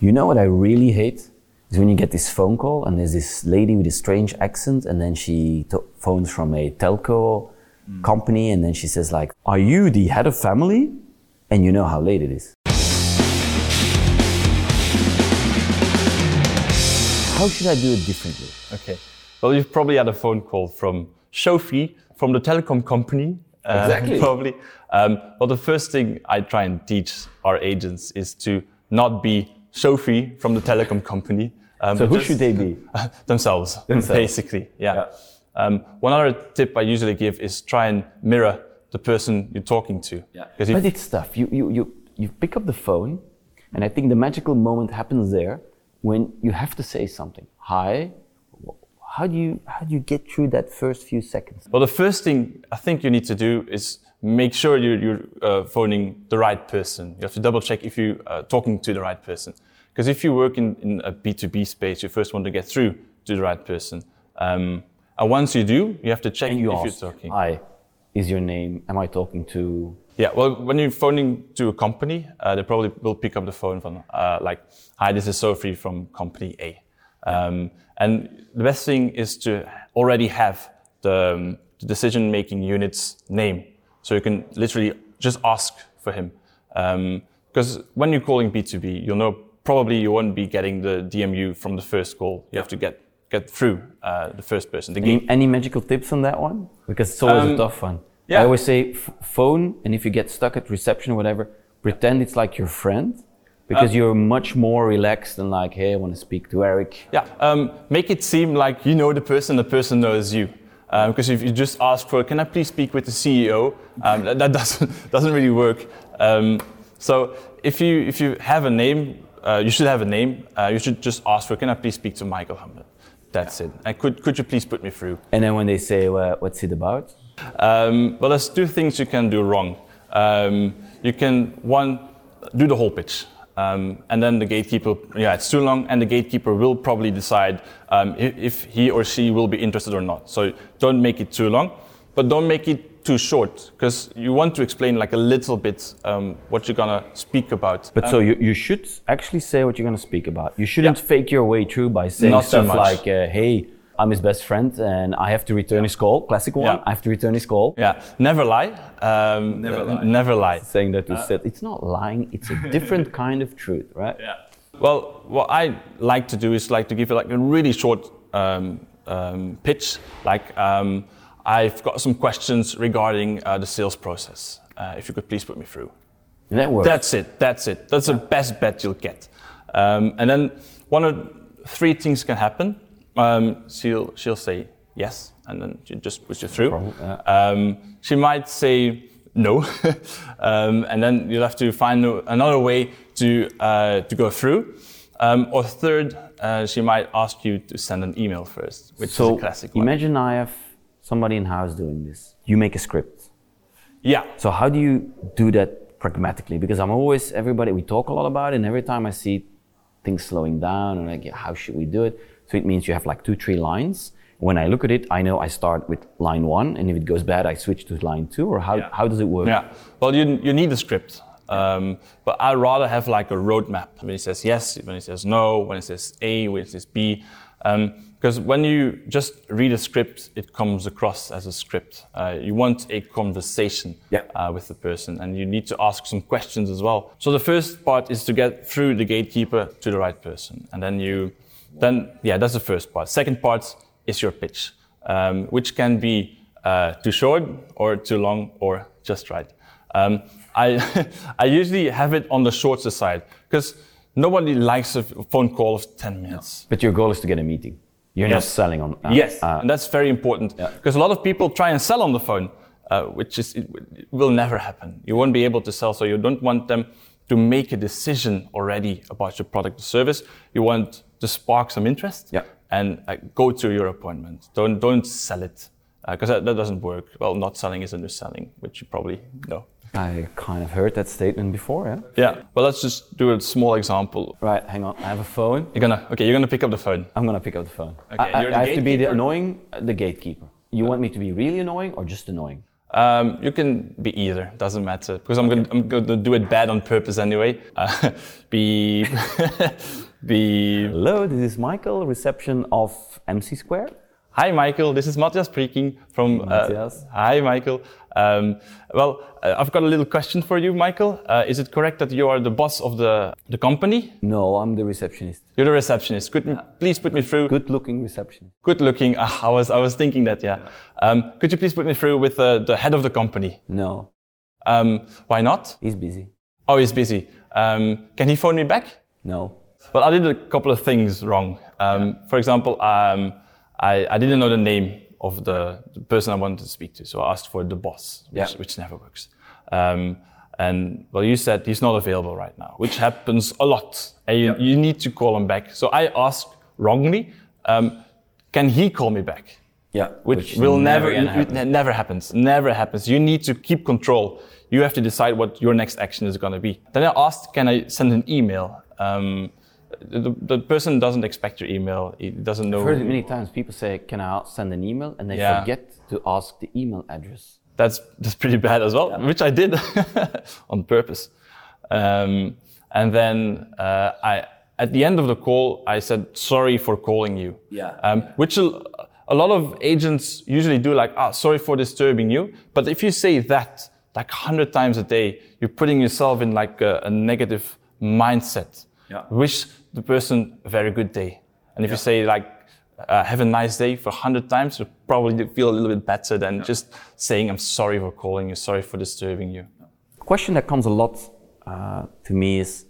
You know what I really hate is when you get this phone call and there's this lady with a strange accent, and then she phones from a telco company, and then she says like, "Are you the head of family?" And you know how late it is. How should I do it differently? Okay. Well, you've probably had a phone call from Sophie from the telecom company. uh, Exactly. probably. Um, well, the first thing I try and teach our agents is to not be Sophie from the telecom company. Um, So who just- should they be? themselves, Themselves. basically. Yeah. Um, one other tip I usually give is try and mirror the person you're talking to. Because But it's tough. You, you, you, you pick up the phone, and I think the magical moment happens there when you have to say something. Hi. How do you how do you get through that first few seconds? Well, the first thing I think you need to do is make sure you're, you're uh, phoning the right person. You have to double check if you're uh, talking to the right person. Because if you work in, in a B2B space, you first want to get through to the right person. Um, and once you do, you have to check you if ask, you're talking. Hi, is your name? Am I talking to? Yeah, well, when you're phoning to a company, uh, they probably will pick up the phone from, uh, like, hi, this is Sophie from company A. Um, and the best thing is to already have the, um, the decision-making unit's name. So you can literally just ask for him. Because when you're calling B2B, you'll know probably you won't be getting the DMU from the first call. You have to get, get through uh, the first person. The Any, any magical tips on that one? Because it's always a Um, tough one. yeah. I always say f- phone, and if you get stuck at reception or whatever, pretend it's like your friend, because you're much more relaxed than like, hey, I want to speak to Eric. Yeah, um, make it seem like you know the person, the person knows you. Because if you just ask for, can I please speak with the CEO? Um, that, that doesn't doesn't really work. Um, so if you if you have a name, uh, you should have a name. Uh, you should just ask for, can I please speak to Michael Humblet? That's it. And could could you please put me through? And then when they say, well, what's it about? Um, well, there's two things you can do wrong. Um, you can one do the whole pitch, um, and then the gatekeeper, yeah, it's too long, and the gatekeeper will probably decide um, if, if he or she will be interested or not. So don't make it too long, but don't make it too short, because you want to explain like a little bit um, what you're gonna speak about. But so you, you should actually say what you're going to speak about. You shouldn't fake your way through by saying Not stuff like, uh, hey, I'm his best friend and I have to return his call. Classic one. Yeah. I have to return his call. yeah, never lie. Um, never lie. Never lie. Saying that to set, it's not lying, it's a different kind of truth, right? Yeah. Well, what I like to do is like to give it like a really short um, um, pitch. Like um, I've got some questions regarding uh, the sales process. Uh, if you could please put me through. Works. That's it. That's it. That's the best bet you'll get. Um, and then one of three things can happen. Um, she'll she'll say yes, and then she just puts you through. Problem, yeah. Um, she might say no, um, and then you'll have to find another way to uh, to go through. Um, or third, uh, she might ask you to send an email first, which so is a classic one. imagine I have somebody in house doing this. You make a script. Yeah. So how do you do that pragmatically? Because I'm always everybody we talk a lot about it, and every time I see things slowing down, and like yeah, how should we do it? So it means you have like two, three lines. When I look at it, I know I start with line one, and if it goes bad, I switch to line two. Or how, Yeah. how does it work? Yeah. Well, you, you need a script. Um, but I'd rather have like a roadmap. When it says yes, when it says no, when it says A, when it says B. Because when you just read a script, it comes across as a script. Uh, you want a conversation Yeah. uh, with the person, and you need to ask some questions as well. So the first part is to get through the gatekeeper to the right person, and then you, then yeah, that's the first part. Second part is your pitch, um, which can be uh, too short or too long or just right. Um, I I usually have it on the shorter side because nobody likes a phone call of ten minutes. But your goal is to get a meeting. You're not selling on. uh, yes, uh, and that's very important because a lot of people try and sell on the phone, uh, which is it, it will never happen. You won't be able to sell, so you don't want them to make a decision already about your product or service. You want to spark some interest Yeah. and uh, go to your appointment. Don't don't sell it because that, that doesn't work. Well, not selling is under selling, which you probably know. I kind of heard that statement before. Yeah. Yeah. Well, let's just do a small example. Right. Hang on. I have a phone. You're gonna okay. You're gonna pick up the phone. I'm gonna pick up the phone. Okay, I, I- I have to be the annoying, uh, the gatekeeper. You want me to be really annoying or just annoying? Um, you can be either, doesn't matter. Because I'm, gonna, I'm gonna do it bad on purpose anyway. Uh, be, be. Hello, this is Michael, reception of MC Square. Hi, Michael. This is Mathias speaking from. Mathias. Uh, hi, Michael. Um, well, uh, I've got a little question for you, Michael. Uh, is it correct that you are the boss of the, the company? No, I'm the receptionist. You're the receptionist. Could me, please put me through. Good looking receptionist. Good looking. Ah, I was I was thinking that. Yeah. Um, could you please put me through with uh, the head of the company? No, Um, why not? he's busy. Oh, he's busy. Um, can he phone me back? No. Well, I did a couple of things wrong. Um, For example, um, I, I didn't know the name of the, the person I wanted to speak to, so I asked for the boss, which, Yeah. which never works. Um, and well, you said he's not available right now, which happens a lot, and you, you need to call him back. So I asked wrongly, um, can he call me back? Yeah. which, will never, gonna happen. never happens. Never happens. You need to keep control. You have to decide what your next action is going to be. Then I asked, can I send an email? Um, the, the person doesn't expect your email. He doesn't know. I've heard it many times. People say, "Can I send an email?" and they Yeah. forget to ask the email address. That's that's pretty bad as well, which I did on purpose. Um, and then uh, I, at the end of the call, I said sorry for calling you. Yeah. Um, which a, a lot of agents usually do, like, ah, sorry for disturbing you. But if you say that like hundred times a day, you're putting yourself in like a, a negative mindset. Yeah. Wish the person a very good day. And if you say like, uh, have a nice day for 100 times, you probably feel a little bit better than just saying, I'm sorry for calling you, sorry for disturbing you. A question that comes a lot uh, to me is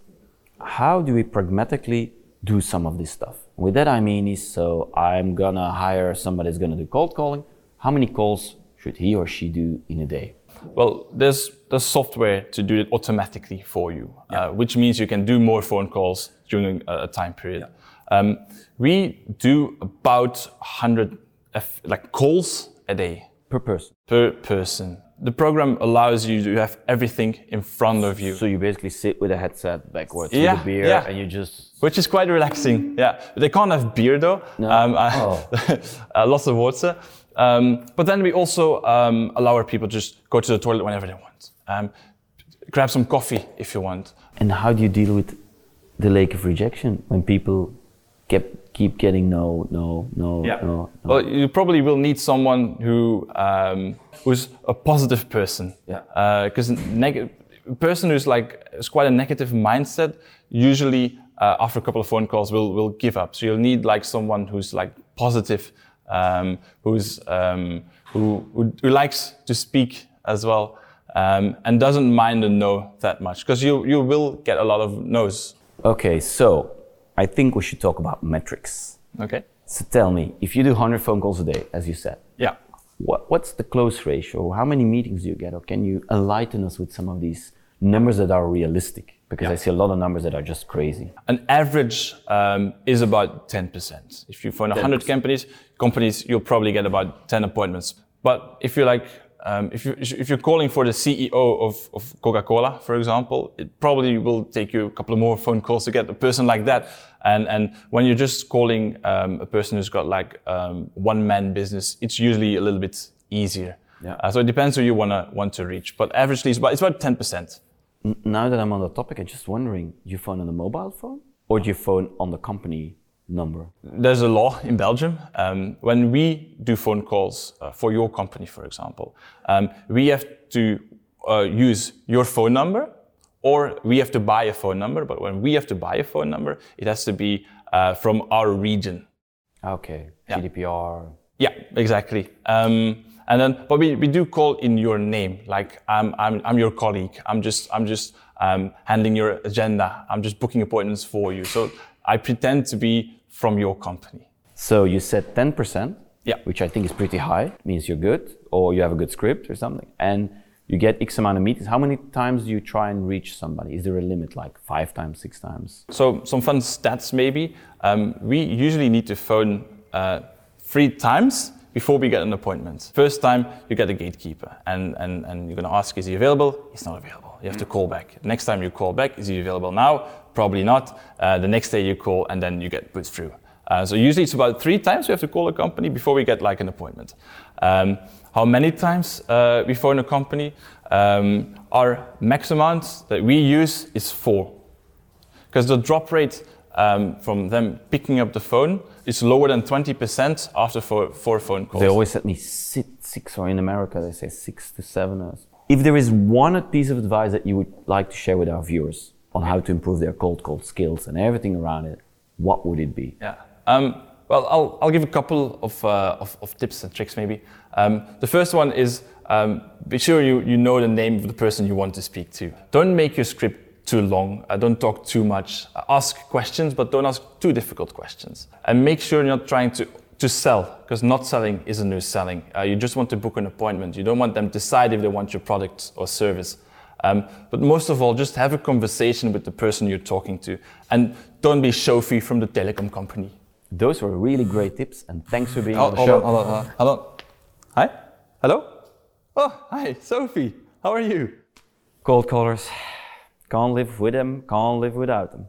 how do we pragmatically do some of this stuff? With that, I mean is so I'm gonna hire somebody that's gonna do cold calling. How many calls should he or she do in a day? Well, there's, there's software to do it automatically for you, uh, which means you can do more phone calls during a, a time period. Um, we do about 100 F, like calls a day Per person. per person. The program allows you to have everything in front of you. So you basically sit with a headset backwards Yeah, with a beer yeah. and you just which is quite relaxing. Yeah, they can't have beer though. No. Um, Oh. lots of water. Um, but then we also um, allow our people to just go to the toilet whenever they want. Um, grab some coffee if you want. And how do you deal with the lake of rejection when people keep keep getting no, no, no, no? no? Well, you probably will need someone who um, who's a positive person. Yeah. Because a person who's like has quite a negative mindset usually uh, after a couple of phone calls will will give up. So you'll need like someone who's like positive, um, who's um, who, who who likes to speak as well. Um, and doesn't mind a no that much because you you will get a lot of no's. Okay, so I think we should talk about metrics. Okay. So tell me, if you do 100 phone calls a day, as you said, Yeah. what, what's the close ratio? How many meetings do you get? Or can you enlighten us with some of these numbers that are realistic? Because I see a lot of numbers that are just crazy. An average um, is about 10%. If you phone 100 companies, companies, you'll probably get about 10 appointments. But if you're like, um, if, you, if you're calling for the CEO of, of Coca-Cola, for example, it probably will take you a couple of more phone calls to get a person like that. And, and when you're just calling um, a person who's got like um, one-man business, it's usually a little bit easier. Yeah. Uh, so it depends who you wanna want to reach. But averagely, it's about, it's about 10%. Now that I'm on the topic, I'm just wondering, do you phone on the mobile phone or do you phone on the company number? There's a law in Belgium. Um, when we do phone calls uh, for your company, for example, um, we have to uh, use your phone number or we have to buy a phone number. But when we have to buy a phone number, it has to be uh, from our region. Okay, Yeah. GDPR. Yeah, exactly. Um, and then, but we, we do call in your name. Like I'm, I'm, I'm your colleague. I'm just, I'm just um, handling your agenda. I'm just booking appointments for you. So I pretend to be from your company. So you said 10%, Yeah. which I think is pretty high, means you're good or you have a good script or something. And you get X amount of meetings. How many times do you try and reach somebody? Is there a limit, like five times, six times? So some fun stats maybe. Um, we usually need to phone uh, three times before we get an appointment. First time you get a gatekeeper and, and, and you're gonna ask, is he available? He's not available. You have to call back. Next time you call back, is he available now? Probably not. Uh, the next day you call and then you get put through. Uh, so usually it's about three times we have to call a company before we get like an appointment. Um, how many times uh, we phone a company? Um, our max amount that we use is four, because the drop rate um, from them picking up the phone is lower than 20% after four, four phone calls. They always said me six, six, or in America they say six to seven. hours. if there is one piece of advice that you would like to share with our viewers on how to improve their cold call skills and everything around it, what would it be? Yeah. Um, well, I'll, I'll give a couple of, uh, of, of, tips and tricks maybe. Um, the first one is um, be sure you, you know the name of the person you want to speak to. Don't make your script too long. Uh, don't talk too much. Uh, ask questions, but don't ask too difficult questions. And make sure you're not trying to, to sell, because not selling is a new selling. Uh, you just want to book an appointment. You don't want them to decide if they want your product or service. Um, but most of all, just have a conversation with the person you're talking to. And don't be Sophie from the telecom company. Those were really great tips, and thanks for being oh, on the hold show. On, hold on, hold on, hold on. Hi? Hello? Oh, hi, Sophie. How are you? Cold callers. Can't live with them, can't live without them.